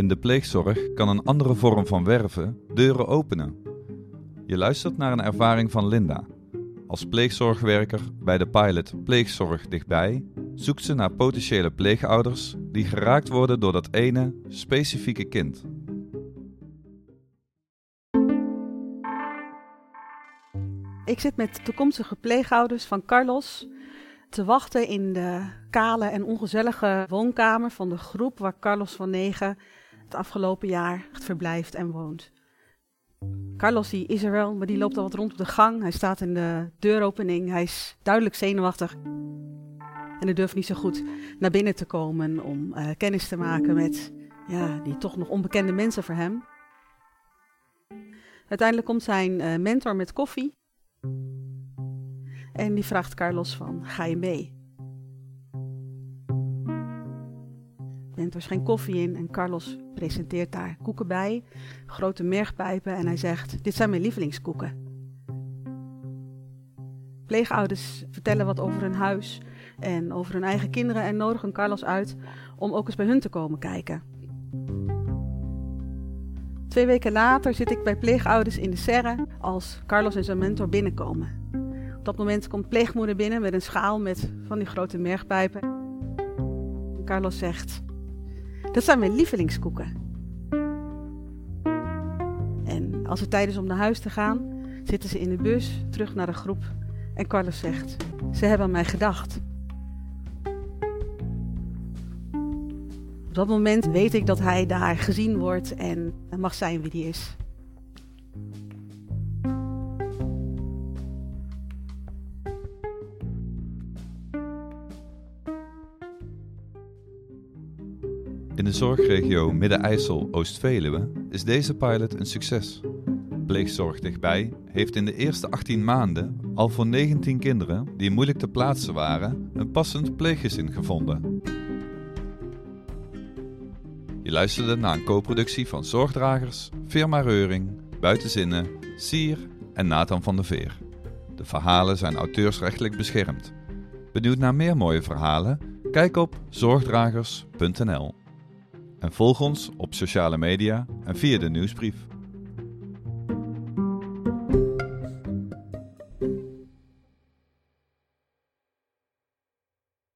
In de pleegzorg kan een andere vorm van werven deuren openen. Je luistert naar een ervaring van Linda. Als pleegzorgwerker bij de pilot Pleegzorg dichtbij zoekt ze naar potentiële pleegouders die geraakt worden door dat ene specifieke kind. Ik zit met toekomstige pleegouders van Carlos te wachten in de kale en ongezellige woonkamer van de groep waar Carlos van 9 het afgelopen jaar verblijft en woont. Carlos die is er wel, maar die loopt al wat rond op de gang. Hij staat in de deuropening. Hij is duidelijk zenuwachtig. En hij durft niet zo goed naar binnen te komen om uh, kennis te maken met ja, die toch nog onbekende mensen voor hem. Uiteindelijk komt zijn uh, mentor met koffie. En die vraagt Carlos van, ga je mee? Mentor schenkt koffie in en Carlos presenteert daar koeken bij, grote mergpijpen en hij zegt, dit zijn mijn lievelingskoeken. Pleegouders vertellen wat over hun huis en over hun eigen kinderen en nodigen Carlos uit om ook eens bij hun te komen kijken. Twee weken later zit ik bij pleegouders in de serre als Carlos en zijn mentor binnenkomen. Op dat moment komt pleegmoeder binnen met een schaal met van die grote mergpijpen. Carlos zegt: Dat zijn mijn lievelingskoeken. En als het tijd is om naar huis te gaan, zitten ze in de bus terug naar de groep. En Carlos zegt: Ze hebben aan mij gedacht. Op dat moment weet ik dat hij daar gezien wordt en mag zijn wie hij is. In de zorgregio Midden-IJssel-Oost-Veluwe is deze pilot een succes. Pleegzorg dichtbij heeft in de eerste 18 maanden al voor 19 kinderen die moeilijk te plaatsen waren een passend pleeggezin gevonden. Je luisterde naar een co-productie van Zorgdragers, Firma Reuring, Buitenzinnen, Sier en Nathan van der Veer. De verhalen zijn auteursrechtelijk beschermd. Benieuwd naar meer mooie verhalen? Kijk op zorgdragers.nl. En volg ons op sociale media en via de nieuwsbrief.